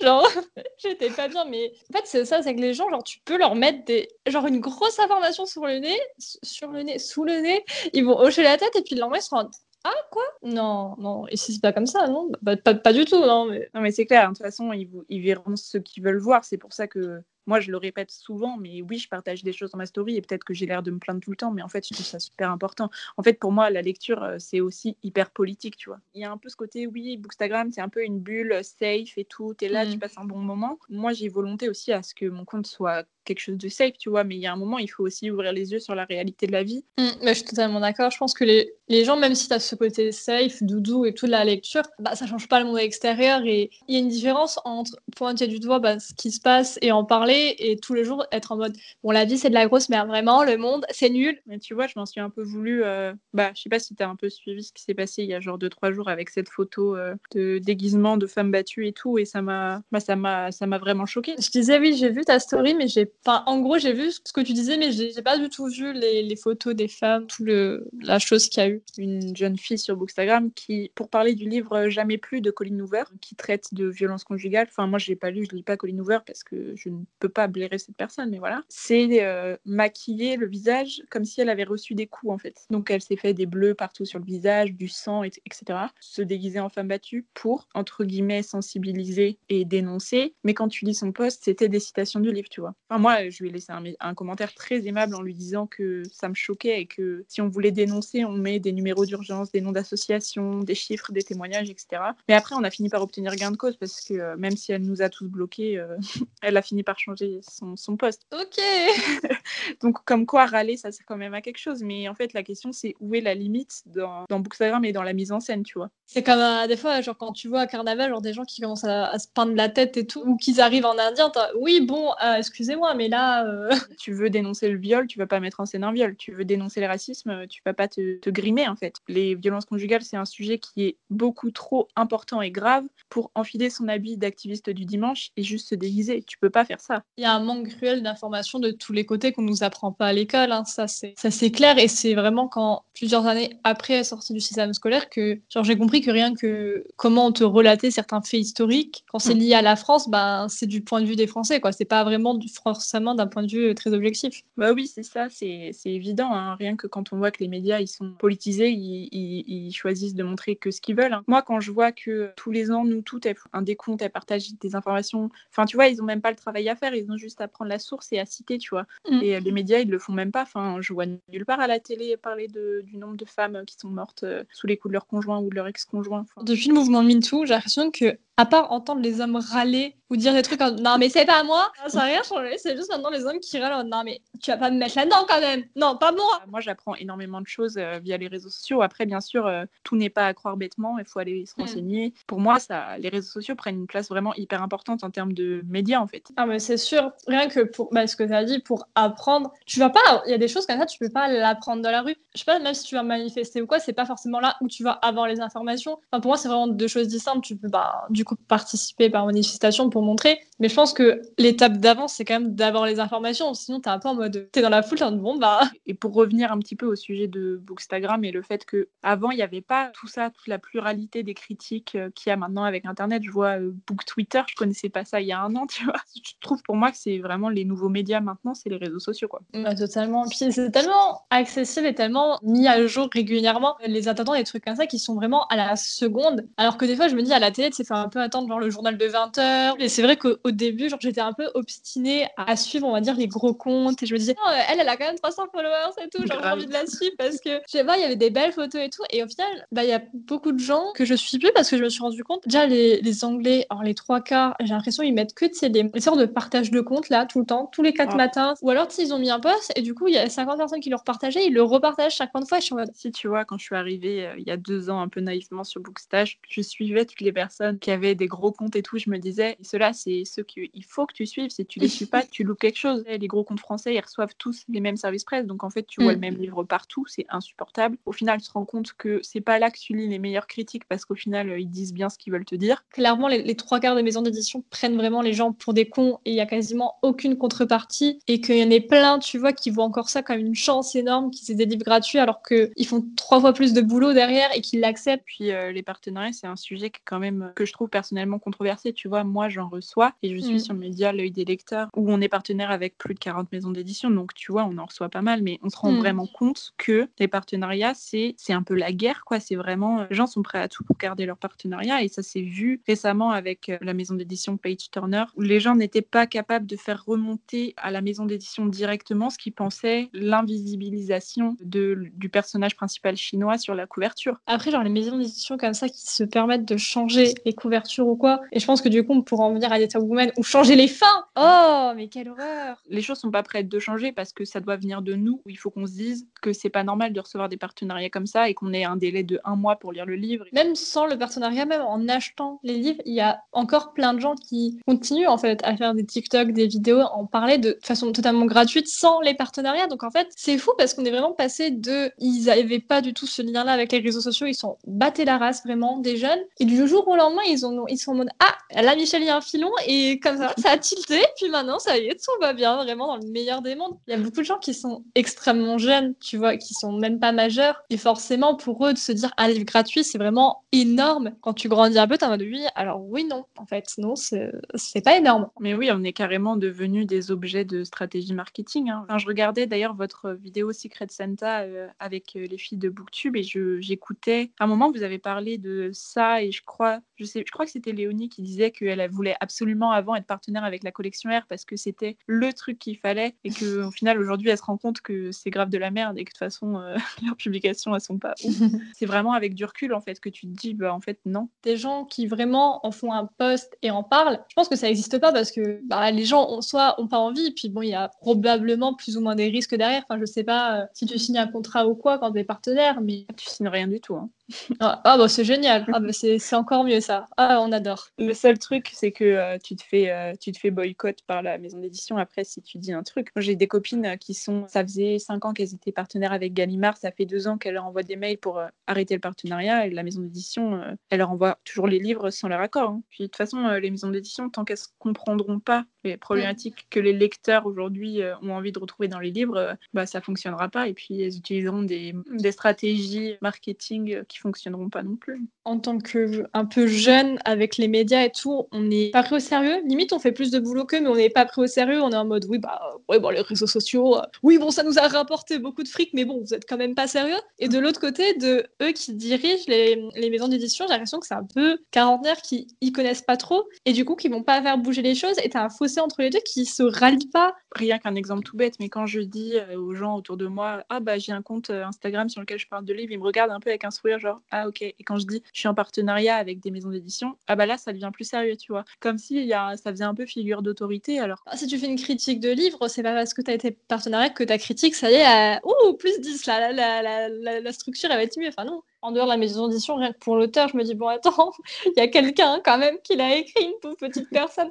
Genre, j'étais pas bien, mais. En fait, c'est ça, c'est que les gens, genre, tu peux leur mettre des. Genre, une grosse information sur le nez, sur le nez, sous le nez, ils vont hocher la tête et puis le lendemain, ils se rendent. Ah, quoi? Non, non, et si c'est pas comme ça, non Bah, pas, pas du tout, non, mais. Non mais c'est clair de toute façon ils, ils verront ce qu'ils veulent voir c'est pour ça que moi je le répète souvent mais oui je partage des choses dans ma story et peut-être que j'ai l'air de me plaindre tout le temps mais en fait je trouve ça super important. En fait pour moi la lecture euh, c'est aussi hyper politique tu vois. Il y a un peu ce côté oui Bookstagram c'est un peu une bulle euh, safe et tout t'es là Mm. tu passes un bon moment. Moi j'ai volonté aussi à ce que mon compte soit quelque chose de safe tu vois mais il y a un moment il faut aussi ouvrir les yeux sur la réalité de la vie. Mm, mais je suis totalement d'accord. Je pense que les, les gens, même si tu as ce côté safe, doudou et tout de la lecture, bah, ça change pas le monde extérieur. Et il y a une différence entre pointer du doigt bah, ce qui se passe et en parler et tous les jours être en mode bon, la vie c'est de la grosse merde, vraiment, le monde c'est nul. Mais tu vois, je m'en suis un peu voulu. euh, Bah, je sais pas si tu as un peu suivi ce qui s'est passé il y a genre 2-3 jours avec cette photo euh, de déguisement de femmes battues et tout. Et ça m'a bah, ça m'a ça m'a vraiment choqué. Je disais oui, j'ai vu ta story, mais j'ai pas. En gros, j'ai vu ce que tu disais, mais j'ai j'ai pas du tout vu les, les photos des femmes, tout le la chose qu'il y a eu. Une jeune fille sur Bookstagram qui, pour parler du livre Jamais plus de Colin Hoover, qui traite de violence conjugale. Enfin, moi, je l'ai pas lu, je lis pas Colin Hoover parce que je ne peux pas blairer cette personne, mais voilà. C'est euh, maquiller le visage comme si elle avait reçu des coups en fait. Donc, elle s'est fait des bleus partout sur le visage, du sang, et- etc. Se déguiser en femme battue pour, entre guillemets, sensibiliser et dénoncer. Mais quand tu lis son post, c'était des citations du livre, tu vois. Enfin, moi, je lui ai laissé un, un commentaire très aimable en lui disant que ça me choquait et que si on voulait dénoncer, on met des numéros d'urgence, des noms d'associations, des chiffres, des témoignages, etc. Mais après, on a fini par obtenir gain de cause parce que euh, même si elle nous a tous bloqués, euh, elle a fini par changer son, son poste. Ok. Donc, comme quoi, râler, ça sert quand même à quelque chose. Mais en fait, la question, c'est où est la limite dans, dans Bookstagram et dans la mise en scène, tu vois. C'est comme euh, des fois, genre quand tu vois à Carnaval, genre des gens qui commencent à, à se peindre la tête et tout, ou qu'ils arrivent en indien, oui, bon, euh, excusez-moi, mais là. euh, tu veux dénoncer le viol, tu vas pas mettre en scène un viol. Tu veux dénoncer le racisme, tu vas pas te, te grimer en fait. Les violences conjugales, c'est un sujet qui est beaucoup trop important et grave pour enfiler son habit d'activiste du dimanche et juste se déguiser. Tu peux pas faire ça. Il y a un manque cruel d'informations de tous les côtés qu'on nous apprend pas à l'école, hein, ça c'est ça c'est clair et c'est vraiment quand plusieurs années après la sortie du système scolaire que j'ai compris que rien que comment on te relatait certains faits historiques quand c'est Mm. lié à la France, ben c'est du point de vue des Français quoi, c'est pas vraiment du, forcément d'un point de vue euh, très objectif. Bah oui, c'est ça, c'est c'est évident. hein. Rien que quand on voit que les médias ils sont politisés, ils, ils- ils choisissent de montrer que ce qu'ils veulent. hein. Moi, quand je vois que tous les ans, nous font un décompte, elles partagent des informations. Enfin, tu vois, ils ont même pas le travail à faire, ils ont juste à prendre la source et à citer, tu vois. Mm. Et euh, les médias, ils le font même pas. Enfin, je vois nulle part à la télé parler de, du nombre de femmes qui sont mortes euh, sous les coups de leur conjoint ou de leur ex-conjoint. Enfin, Depuis le mouvement MeToo, j'ai l'impression que à part entendre les hommes râler ou dire des trucs comme non mais c'est pas moi, ça n'a rien changé, c'est juste maintenant les hommes qui râlent en, non mais tu vas pas me mettre là-dedans quand même, non pas moi. Moi, j'apprends énormément de choses euh, via les réseaux sociaux. Après, bien sûr, euh, tout n'est pas à croire bêtement. Il faut aller se Mm. renseigner. Pour moi, ça, les réseaux sociaux prennent une place vraiment hyper importante en termes de médias, en fait. Ah mais c'est sûr, rien que pour bah, ce que tu as dit, pour apprendre, tu vas pas, il y a des choses comme ça, tu peux pas l'apprendre dans la rue. Je sais pas, même si tu vas manifester ou quoi, c'est pas forcément là où tu vas avoir les informations. Enfin pour moi c'est vraiment deux choses distinctes. Tu peux, bah, du coup participer par manifestation pour montrer. Mais je pense que l'étape d'avant, c'est quand même d'avoir les informations. Sinon, t'es un peu en mode, t'es dans la foule, t'es en mode, bon, bah. Et pour revenir un petit peu au sujet de Bookstagram et le fait que avant il n'y avait pas tout ça, toute la pluralité des critiques euh, qu'il y a maintenant avec Internet. Je vois euh, Book Twitter, je connaissais pas ça il y a un an, tu vois. Je trouve pour moi que c'est vraiment les nouveaux médias maintenant, c'est les réseaux sociaux, quoi. Bah, totalement. Puis c'est tellement accessible et tellement mis à jour régulièrement. Les attendants, des trucs comme ça qui sont vraiment à la seconde. Alors que des fois, je me dis à la télé, c'est un peu attendre genre le journal de 20 h Et c'est vrai qu'au début, genre j'étais un peu obstinée à suivre, on va dire, les gros comptes. Et je me disais, oh, elle, elle a quand même 300 followers et tout. Genre j'ai envie de la suivre parce que je sais pas, il y avait des belles photos et tout. Et au final, bah il y a beaucoup de gens que je suis plus parce que je me suis rendu compte. Déjà les, les Anglais, alors les trois quarts, j'ai l'impression ils mettent que des, des sortes de partage de comptes là tout le temps, tous les quatre ah. matins. Ou alors ils ont mis un post et du coup il y a 50 personnes qui le repartageaient, ils le repartagent 50 fois. Je suis en mode... Si tu vois, quand je suis arrivée euh, il y a deux ans un peu naïvement sur Bookstash, je suivais toutes les personnes qui avaient des gros comptes et tout. Je me disais, ceux-là c'est ceux qu'il faut que tu suives. Si tu les suis pas, tu loupes quelque chose. Les gros comptes français, ils reçoivent tous les mêmes services presse, donc en fait tu vois le mm. même livre partout, c'est insupportable. Au final, tu te rends compte que c'est pas là que tu lis les meilleures critiques parce qu'au final, euh, ils disent bien ce qu'ils veulent te dire. Clairement, les, trois quarts des maisons d'édition prennent vraiment les gens pour des cons et il y a quasiment aucune contrepartie et qu'il y en ait plein, tu vois, qui voient encore ça comme une chance énorme qu'ils aient des livres gratuits alors qu'ils font trois fois plus de boulot derrière et qu'ils l'acceptent. Puis euh, les partenariats, c'est un sujet qui quand même que je trouve personnellement controversé. Tu vois, moi, j'en reçois et je suis mm. sur le média L'œil des lecteurs où on est partenaire avec plus de 40 maisons d'édition. Donc, tu vois, on en reçoit pas mal, mais on se rend mm. vraiment compte que les partenariats, c'est un peu la guerre, quoi. C'est vraiment, euh, les gens sont prêts à tout pour garder leur partenariat et ça s'est vu récemment avec euh, la maison d'édition Page Turner où les gens n'étaient pas capables de faire remonter à la maison d'édition directement ce qu'ils pensaient l'invisibilisation du personnage principal chinois sur la couverture. Après, genre les maisons d'édition comme ça qui se permettent de changer les couvertures ou quoi, et je pense que du coup on pourra en venir à Data Woman ou changer les fins. Oh, mais quelle horreur Les choses sont pas prêtes de changer parce que ça doit venir de nous. Il faut qu'on se dise que c'est pas normal de recevoir des partenariats comme ça et qu'on ait un délai de un mois pour lire le livre. Même sans le partenariat, même en achetant les livres, il y a encore plein de gens qui continuent en fait à faire des TikTok, des vidéos, en parler de façon totalement gratuite sans les partenariats. Donc en fait, c'est fou parce qu'on est vraiment passé de ils n'avaient pas du tout ce lien-là avec les réseaux sociaux, ils sont battés la race vraiment des jeunes et du jour au lendemain ils ont ils sont en mode ah là Michel il y a un filon et comme ça ça a tilté puis maintenant ça y est tout va bien vraiment dans le meilleur des mondes. Il y a beaucoup de gens qui sont extrêmement jeunes, tu vois, qui sont même pas majeurs et forcément pour eux de se dire un livre gratuit c'est vraiment énorme. Quand tu grandis un peu, t'es en mode oui, alors oui, non, en fait, non, c'est pas énorme. Mais oui, on est carrément devenus des objets de stratégie marketing. Hein. Je regardais d'ailleurs votre vidéo Secret Santa euh, avec euh, les filles de Booktube et j'écoutais. À un moment, vous avez parlé de ça et je crois, je sais, je crois que c'était Léonie qui disait qu'elle voulait absolument avant être partenaire avec la collection R parce que c'était le truc qu'il fallait et qu'au final, aujourd'hui, elle se rend compte que c'est grave de la merde et que de toute façon, euh, leurs publications, elles sont pas c'est vraiment avec du recul en fait que tu te dis bah en fait non. Des gens qui vraiment en font un post et en parlent, je pense que ça n'existe pas parce que bah, les gens ont, soit ont pas envie, puis bon il y a probablement plus ou moins des risques derrière. Enfin je sais pas euh, si tu signes un contrat ou quoi quand tu es partenaire, mais tu signes rien du tout. Hein. Ah, ah, bah c'est génial, ah, bah, c'est encore mieux ça. Ah on adore. Le seul truc c'est que euh, tu te fais euh, tu te fais boycott par la maison d'édition après si tu dis un truc. J'ai des copines qui sont ça faisait 5 ans qu'elles étaient partenaires avec Gallimard, ça fait 2 ans qu'elles leur envoient des mails pour arrêter le partenariat et la maison d'édition, euh, elle leur envoie toujours les livres sans leur accord. Hein. Puis de toute façon, euh, les maisons d'édition, tant qu'elles ne comprendront pas les problématiques que les lecteurs aujourd'hui euh, ont envie de retrouver dans les livres, bah, ça fonctionnera pas. Et puis elles utiliseront des, des stratégies marketing qui fonctionneront pas non plus. En tant que un peu jeune avec les médias et tout, on n'est pas pris au sérieux. Limite, on fait plus de boulot qu'eux, mais on n'est pas pris au sérieux. On est en mode oui, bah ouais, bon, les réseaux sociaux, oui, bon, ça nous a rapporté beaucoup de fric, mais bon, vous êtes quand même pas sérieux. Et de l'autre côté, de eux qui dirigent les, les maisons d'édition, j'ai l'impression que c'est un peu quarantenaire qui y connaissent pas trop et du coup qui vont pas faire bouger les choses et t'as un entre les deux qui se rallient pas. Rien qu'un exemple tout bête, mais quand je dis euh, aux gens autour de moi, ah bah j'ai un compte euh, Instagram sur lequel je parle de livres, ils me regardent un peu avec un sourire genre ah ok. Et quand je dis je suis en partenariat avec des maisons d'édition, ah bah là ça devient plus sérieux, tu vois. Comme si y a, ça faisait un peu figure d'autorité alors. Ah, si tu fais une critique de livre, c'est pas parce que t'as été partenariat que ta critique ça y est, ouh plus 10 là, la, la, la, la structure elle va être mieux. Enfin non en dehors de la maison d'édition, rien que pour l'auteur, je me dis, bon, attends, il y a quelqu'un quand même qui l'a écrit, une toute petite personne.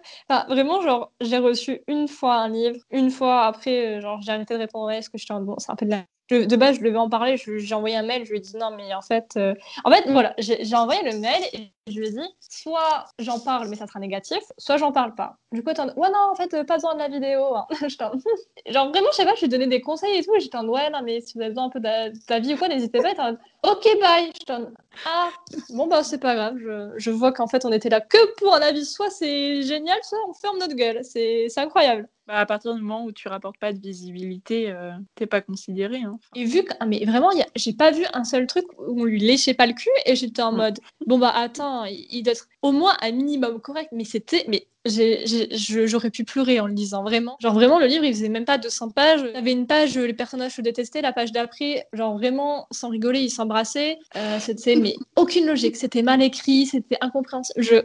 Vraiment, genre, j'ai reçu une fois un livre, une fois après, euh, genre, j'ai arrêté de répondre, est-ce que je en bon, c'est un peu de la de base, je devais en parler, j'ai envoyé un mail, je lui ai dit non, mais en fait, euh, en fait, voilà, j'ai envoyé le mail et Je lui ai dit, soit j'en parle, mais ça sera négatif, soit j'en parle pas. Du coup, en... ouais, non, en fait, pas besoin de la vidéo. Hein. Genre, vraiment, je sais pas, je lui ai donné des conseils et tout. J'étais en ouais, non, mais si vous avez besoin un peu vie ou quoi, n'hésitez pas. En... Ok, bye. Je en... ah, bon, bah, c'est pas grave. Je, je vois qu'en fait, on était là que pour un avis. Soit c'est génial, soit on ferme notre gueule. C'est incroyable. Bah, à partir du moment où tu rapportes pas de visibilité, euh, t'es pas considéré. Hein. Et vu que, ah, mais vraiment, j'ai pas vu un seul truc où on lui léchait pas le cul et j'étais en mm. mode, bon bah attends, il, doit être au moins un minimum correct. Mais c'était, mais j'aurais pu pleurer en le lisant, vraiment. Genre vraiment, le livre, il faisait même pas 200 pages. Il y avait une page, les personnages se détestaient, la page d'après, genre vraiment, sans rigoler, ils s'embrassaient. Euh, c'était, mais aucune logique. C'était mal écrit, c'était incompréhensible. Je...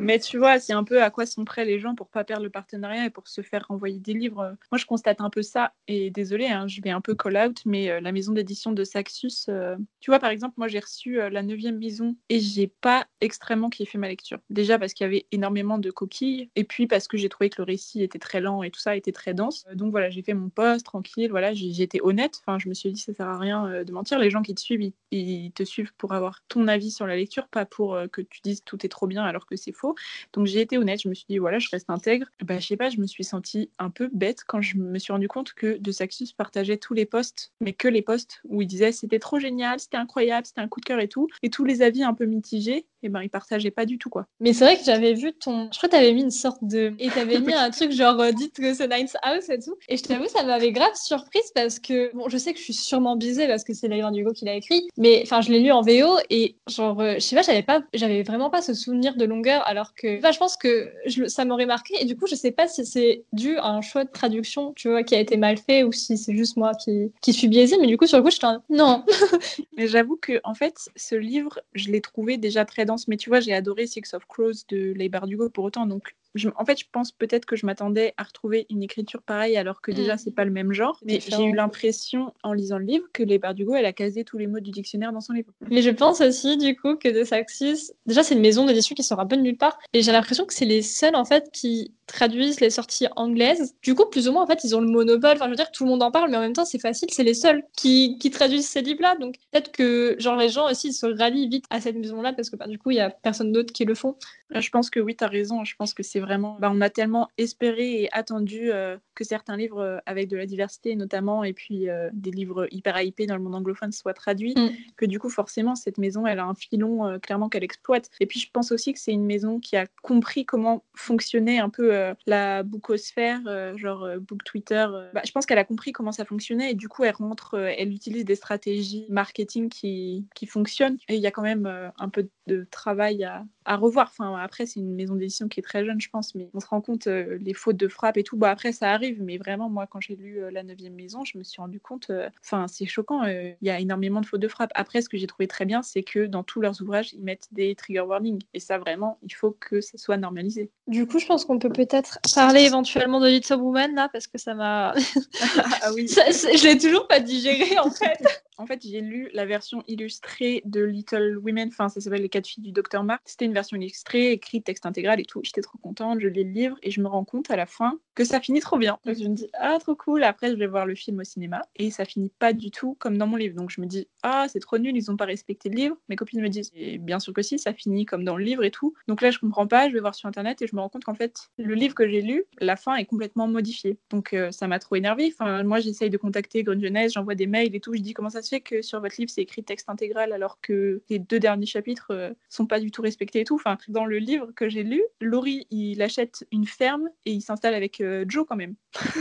Mais tu vois, c'est un peu à quoi sont prêts les gens pour pas perdre le partenariat et pour se faire renvoyer des livres. Moi, je constate un peu ça. Et désolé, hein, je vais un peu call out, mais euh, la maison d'édition de Saxus, euh, tu vois, par exemple, moi, j'ai reçu euh, la neuvième maison et j'ai pas extrêmement kiffé ma lecture. Déjà parce qu'il y avait énormément de coquilles et puis parce que j'ai trouvé que le récit était très lent et tout ça était très dense. donc voilà, j'ai fait mon poste tranquille. Voilà, été honnête. Enfin, je me suis dit, ça sert à rien de mentir. Les gens qui te suivent, ils, te suivent pour avoir ton avis sur la lecture, pas pour que tu dises tout est trop bien alors que c'est faux. Donc j'ai été honnête, je me suis dit voilà, je reste intègre. Bah je sais pas, je me suis sentie un peu bête quand je me suis rendu compte que De Saxus partageait tous les posts, mais que les posts où il disait c'était trop génial, c'était incroyable, c'était un coup de cœur et tout, et tous les avis un peu mitigés, et eh ben il partageait pas du tout quoi. Mais c'est vrai que j'avais vu ton, je crois que t'avais mis une sorte de, et t'avais mis un truc genre euh, dites que c'est Nice House et tout, et je t'avoue ça m'avait grave surprise parce que bon je sais que je suis sûrement bisée parce que c'est Laurent Hugo qui l'a écrit, mais enfin je l'ai lu en VO et genre euh, je sais pas j'avais pas, j'avais vraiment pas ce souvenir de longueur alors que je pense que ça m'aurait marqué. Et du coup, je sais pas si c'est dû à un choix de traduction, tu vois, qui a été mal fait ou si c'est juste moi qui, qui suis biaisée. Mais du coup, sur le coup, je non. mais j'avoue que, en fait, ce livre, je l'ai trouvé déjà très Mais tu vois, j'ai adoré Six of Crows de Leigh Bardugo pour autant. Donc, en fait, je pense peut-être que je m'attendais à retrouver une écriture pareille alors que déjà, mm. c'est pas le même genre. Mais j'ai eu l'impression, en lisant le livre, que les Bardugo, elle a casé tous les mots du dictionnaire dans son livre. Mais je pense aussi, du coup, que De Saxis, déjà, c'est une maison d'édition qui peu de nulle part. Et j'ai l'impression que c'est les seuls, en fait, qui traduisent les sorties anglaises. Du coup, plus ou moins, en fait, ils ont le monopole. Enfin, je veux dire, tout le monde en parle, mais en même temps, c'est facile. C'est les seuls qui, qui traduisent ces livres-là. Donc, peut-être que, genre, les gens aussi se rallient vite à cette maison-là parce que, bah, du coup, il y a personne d'autre qui le font. Je pense que oui, tu as raison. Je pense que c'est vraiment. Bah, on a tellement espéré et attendu euh, que certains livres euh, avec de la diversité, notamment, et puis euh, des livres hyper hypés dans le monde anglophone soient traduits, mm. que du coup, forcément, cette maison, elle a un filon clairement qu'elle exploite. Et puis, je pense aussi que c'est une maison qui a compris comment fonctionnait un peu la bookosphère, genre book Twitter. Bah, je pense qu'elle a compris comment ça fonctionnait et du coup, elle rentre, elle utilise des stratégies marketing qui, qui fonctionnent. Et il y a quand même un peu de travail à, à revoir. Enfin, après, c'est une maison d'édition qui est très jeune, je pense, mais on se rend compte euh, les fautes de frappe et tout. Bon, après, ça arrive, mais vraiment, moi, quand j'ai lu euh, La Neuvième Maison, je me suis rendu compte, euh, enfin, c'est choquant, il y a énormément de fautes de frappe. Après, ce que j'ai trouvé très bien, c'est que dans tous leurs ouvrages, ils mettent des trigger warnings. Et ça, vraiment, il faut que ça soit normalisé. Du coup, je pense qu'on peut peut-être parler éventuellement de Little Woman, là, parce que ça m'a. ah oui. je l'ai toujours pas digéré, en fait. en fait, j'ai lu la version illustrée de Little Women, enfin, ça s'appelle Les quatre filles du docteur Mark. C'était une version illustrée, texte intégral et tout. J'étais trop contente, je lis le livre et je me rends compte à la fin que ça finit trop bien. Je me dis, ah, trop cool. Après, je vais voir le film au cinéma et ça finit pas du tout comme dans mon livre. Donc je me dis, ah, c'est trop nul, ils ont pas respecté le livre. Mes copines me disent, et bien sûr que si, ça finit comme dans le livre et tout. Donc là, je comprends pas, je vais voir sur internet et je me rends compte qu'en fait, le livre que j'ai lu, la fin est complètement modifiée. Donc euh, ça m'a trop énervé. Enfin, moi, j'essaye de contacter Grande Jeunesse, j'envoie des mails et tout. Je dis, comment ça se fait que sur votre livre, c'est écrit texte intégral alors que les deux derniers chapitres euh, sont pas du tout respectés et tout? Enfin, dans le livre que j'ai lu, Laurie, il achète une ferme et il s'installe avec euh, Joe quand même.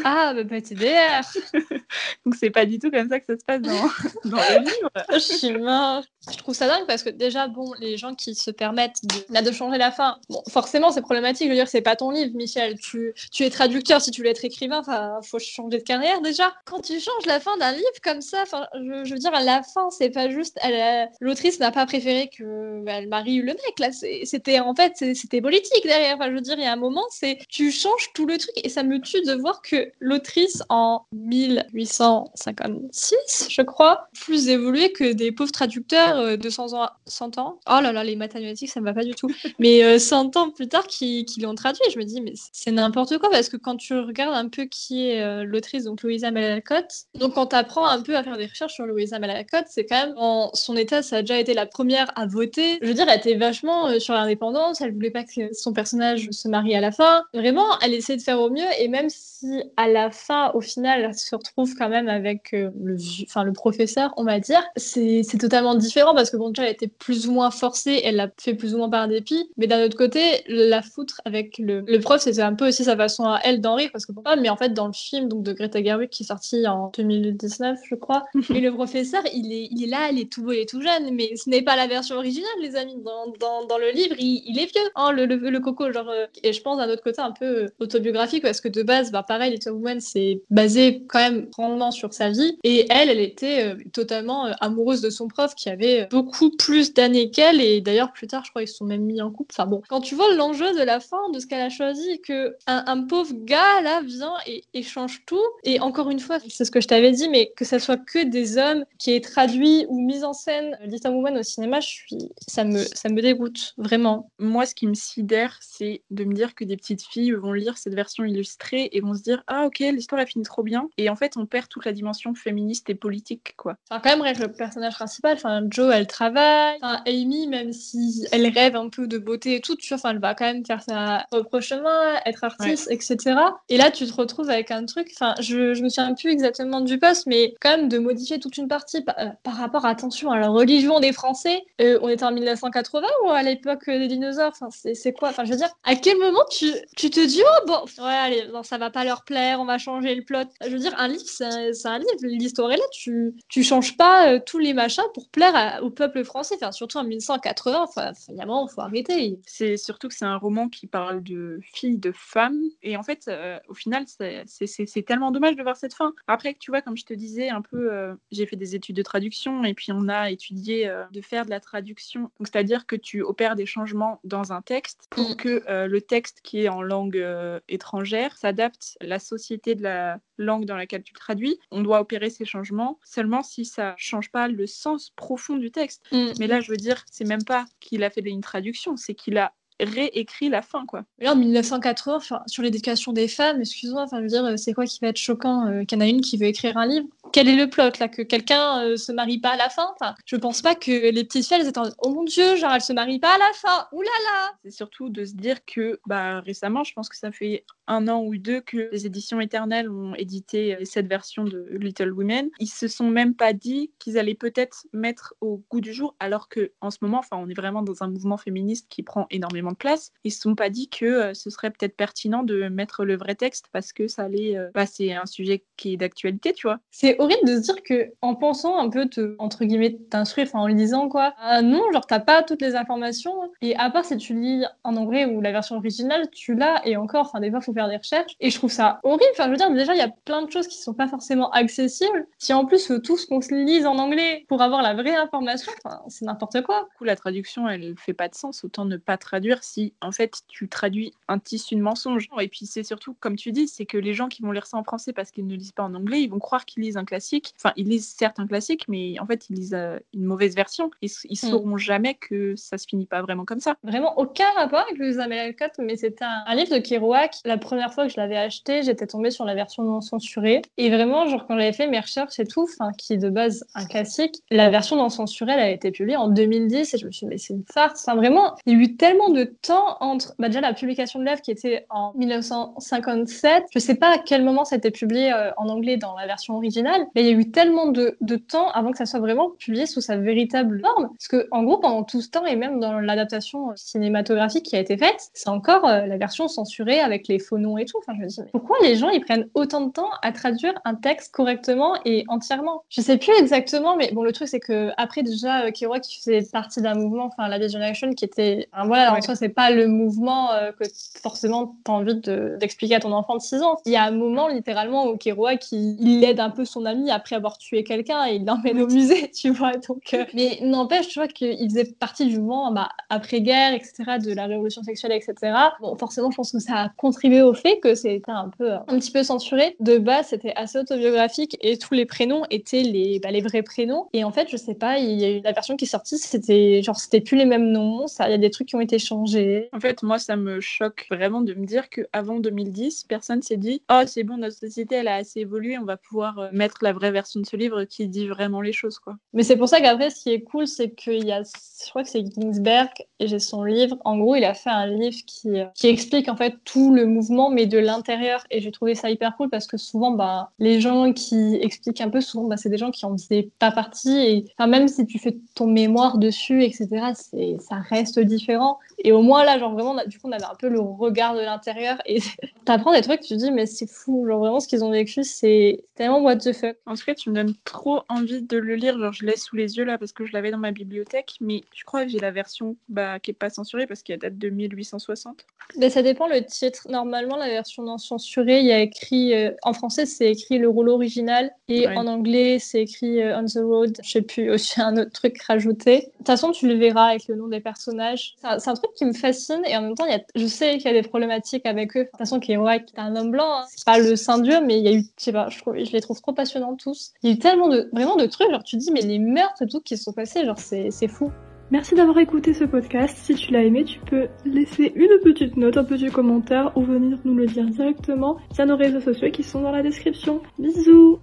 Ah, bah petit DR Donc c'est pas du tout comme ça que ça se passe dans, dans le livre. Je suis. Je trouve ça dingue parce que déjà, bon, les gens qui se permettent de, de changer la fin, bon, forcément c'est problématique. Je veux dire, c'est pas ton livre, Michel. Tu, tu es traducteur, si tu veux être écrivain, enfin, faut changer de carrière déjà. Quand tu changes la fin d'un livre comme ça, je, je, veux dire, à la fin, c'est pas juste, l'autrice n'a pas préféré que bah, marie le mec là. C'était en fait, c'était politique derrière. Enfin, je veux dire, il y a un moment, c'est tu changes tout le truc et ça me tue de voir que l'autrice en 1856, je crois, plus évoluée que des pauvres traducteurs tard, 200 ans, 100 ans. Oh là là, les mathématiques, ça me va pas du tout. Mais 100 ans plus tard, qui, qui l'ont traduit. Je me dis, mais c'est n'importe quoi parce que quand tu regardes un peu qui est l'autrice, donc Louisa Malalacote, donc quand tu apprends un peu à faire des recherches sur Louisa Malalacote, c'est quand même en son état, ça a déjà été la première à voter. Je veux dire, elle était vachement sur l'indépendance. Elle voulait pas que son personnage se marie à la fin. Vraiment, elle essaie de faire au mieux et même si à la fin, au final, elle se retrouve quand même avec euh, le, enfin, le professeur, on va dire, c'est totalement différent parce que bon, déjà, elle était plus ou moins forcée, elle l'a fait plus ou moins par dépit, mais d'un autre côté, la foutre avec le, le prof, c'était un peu aussi sa façon à elle d'en rire parce que pourquoi Mais en fait, dans le film donc de Greta Gerwig qui est sorti en 2019, je crois, et le professeur, il est, il est là, il est tout beau, il est tout jeune, mais ce n'est pas la version originale, les amis. Dans, dans, dans le livre, il, il, est vieux, hein, le, le, le, coco, genre. Euh, et je pense d'un autre côté un peu euh, autobiographique parce que de base, bah, pareil, Little Woman, c'est basé quand même grandement sur sa vie. Et elle, elle était euh, totalement euh, amoureuse de son prof qui avait beaucoup plus d'années qu'elle. Et d'ailleurs, plus tard, je crois, ils se sont même mis en couple. Enfin bon, quand tu vois l'enjeu de la fin, de ce qu'elle a choisi, que un, pauvre gars là vient et, et, change tout. Et encore une fois, c'est ce que je t'avais dit, mais que ça soit que des hommes qui aient traduit ou mis en scène Little Woman au cinéma, ça me, ça me dégoûte vraiment. Moi, ce qui me sidère, c'est de me dire que des petites filles vont lire cette version et vont se dire ah ok l'histoire a fini trop bien et en fait on perd toute la dimension féministe et politique quoi. Enfin quand même avec le personnage principal, enfin Joe elle travaille, enfin Amy même si elle rêve un peu de beauté et tout, tu vois, enfin elle va quand même faire sa propre chemin, être artiste etc. Et là tu te retrouves avec un truc, enfin je, je me souviens plus exactement du poste mais quand même de modifier toute une partie par, euh, rapport attention à la religion des Français. Euh, on était en 1980 ou à l'époque des dinosaures, enfin c'est quoi, enfin je veux dire à quel moment tu, tu te dis oh bon ouais non, ça va pas leur plaire, on va changer le plot. Je veux dire, un livre, c'est un livre. L'histoire est là. Tu, tu changes pas euh, tous les machins pour plaire au peuple français. Enfin, surtout en 1980, enfin, il faut arrêter. C'est surtout que c'est un roman qui parle de filles, de femmes. Et en fait, euh, au final, c'est tellement dommage de voir cette fin. Après, tu vois, comme je te disais, un peu, euh, j'ai fait des études de traduction et puis on a étudié de faire de la traduction. c'est-à-dire que tu opères des changements dans un texte pour mm. que le texte qui est en langue étrangère s'adapte à la société de la langue dans laquelle tu le traduis. On doit opérer ces changements seulement si ça change pas le sens profond du texte. Mm. Mais là, je veux dire, c'est même pas qu'il a fait une traduction, c'est qu'il a réécrit la fin, quoi. en 1980, sur l'éducation des femmes, excuse-moi, enfin, je veux dire, c'est quoi qui va être choquant euh, qu'il y en a une qui veut écrire un livre? Quel est le plot, là Que quelqu'un euh, se marie pas à la fin enfin, Je pense pas que les petites filles, elles étaient en Oh mon Dieu, genre, elles se marient pas à la fin Ouh là là C'est surtout de se dire que, bah, récemment, je pense que ça fait un an ou deux que les éditions éternelles ont édité euh, cette version de Little Women. Ils se sont même pas dit qu'ils allaient peut-être mettre au goût du jour, alors que en ce moment, enfin, on est vraiment dans un mouvement féministe qui prend énormément de place. Ils se sont pas dit que euh, ce serait peut-être pertinent de mettre le vrai texte parce que ça allait. Euh, bah, c'est un sujet qui est d'actualité, tu vois. C'est horrible de se dire que en pensant un peu te entre guillemets t'instruire, en lisant quoi. Ah non, genre t'as pas toutes les informations. Et à part si tu lis en anglais ou la version originale, tu l'as et encore. Enfin des fois faut faire des recherches. Et je trouve ça horrible. Enfin je veux dire déjà il y a plein de choses qui sont pas forcément accessibles. Si en plus tout ce qu'on se lise en anglais pour avoir la vraie information, c'est n'importe quoi. Du coup la traduction elle fait pas de sens. Autant ne pas traduire si en fait tu traduis un tissu de mensonge. Et puis c'est surtout, comme tu dis, c'est que les gens qui vont lire ça en français parce qu'ils ne lisent pas en anglais, ils vont croire qu'ils lisent un classique. Enfin, ils lisent certes un classique, mais en fait ils lisent euh, une mauvaise version. Ils mm. sauront jamais que ça se finit pas vraiment comme ça. Vraiment aucun rapport avec le Cut, mais c'était un, livre de Kerouac. La première fois que je l'avais acheté, j'étais tombée sur la version non censurée. Et vraiment, genre quand j'avais fait mes recherches et tout, enfin, qui est de base un classique, la version non censurée, elle a été publiée en 2010 et je me suis dit, mais c'est une farce. Enfin, vraiment, il y a eu tellement de temps entre bah, déjà la publication de l'œuvre qui était en 1957. Je sais pas à quel moment ça a été publié euh, en anglais dans la version originale, mais il y a eu tellement de, de, temps avant que ça soit vraiment publié sous sa véritable forme. Parce que en gros, pendant tout ce temps et même dans l'adaptation cinématographique qui a été faite, c'est encore euh, la version censurée avec les faux noms et tout. Enfin, je me dis, pourquoi les gens ils prennent autant de temps à traduire un texte correctement et entièrement? Je sais plus exactement, mais bon, le truc c'est que après déjà, euh, Kerouac qui faisait partie d'un mouvement, enfin la Generation, qui était, voilà, en soi c'est pas le mouvement euh, que forcément tu as envie d'expliquer à ton enfant de 6 ans. Il y a un moment littéralement où Kerouac il, il aide un peu son ami après avoir tué quelqu'un et il l'emmène au musée, tu vois. Donc, euh, mais n'empêche, tu vois, qu'il faisait partie du mouvement bah, après-guerre, etc., de la révolution sexuelle, etc. Bon, forcément, je pense que ça a contribué au fait que c'était un peu, un petit peu censuré. De base, c'était assez autobiographique et tous les prénoms étaient les, bah, les vrais prénoms. Et en fait, je sais pas, il y a eu la version qui est sortie, c'était genre, c'était plus les mêmes noms, ça, il y a des trucs qui ont été changés. En fait, moi, ça me choque vraiment de me dire qu'avant 2010, personne s'est dit, oh, c'est bon, notre société, elle a assez évolué, on va pouvoir euh, la vraie version de ce livre qui dit vraiment les choses, quoi. Mais c'est pour ça qu'après, ce qui est cool, c'est qu'il y a, je crois que c'est Ginsberg, et j'ai son livre. En gros, il a fait un livre qui, euh, qui explique en fait tout le mouvement, mais de l'intérieur. Et j'ai trouvé ça hyper cool parce que souvent, bah, les gens qui expliquent un peu, souvent, bah, c'est des gens qui en faisaient pas partie. Et enfin, même si tu fais ton mémoire dessus, etc., c'est, ça reste différent. Et au moins, là, genre vraiment, du coup, on avait un peu le regard de l'intérieur et t'apprends des trucs, tu te dis, mais c'est fou. Genre vraiment, ce qu'ils ont vécu, c'est tellement what the En tout cas, tu me donnes trop envie de le lire. Genre, je l'ai sous les yeux là parce que je l'avais dans ma bibliothèque, mais je crois que j'ai la version bah, qui est pas censurée parce qu'elle date de 1860. Ben, ça dépend le titre. Normalement, la version non censurée, il y a écrit, euh, en français, c'est écrit le rôle original et en anglais, c'est écrit euh, On the Road. Je sais plus, aussi un autre truc rajouté. De toute façon, tu le verras avec le nom des personnages. C'est un truc qui me fascine et en même temps, y a, je sais qu'il y a des problématiques avec eux. De toute façon, qui est un homme blanc, hein. c'est pas le saint Dieu, mais il y a eu, je sais pas, je, trouve, je les trouve trop passionnants Il y a eu tellement de, vraiment de trucs, genre tu dis, mais les meurtres et tout qui se sont passés, genre c'est fou. Merci d'avoir écouté ce podcast. Si tu l'as aimé, tu peux laisser une petite note, un petit commentaire ou venir nous le dire directement via nos réseaux sociaux qui sont dans la description. Bisous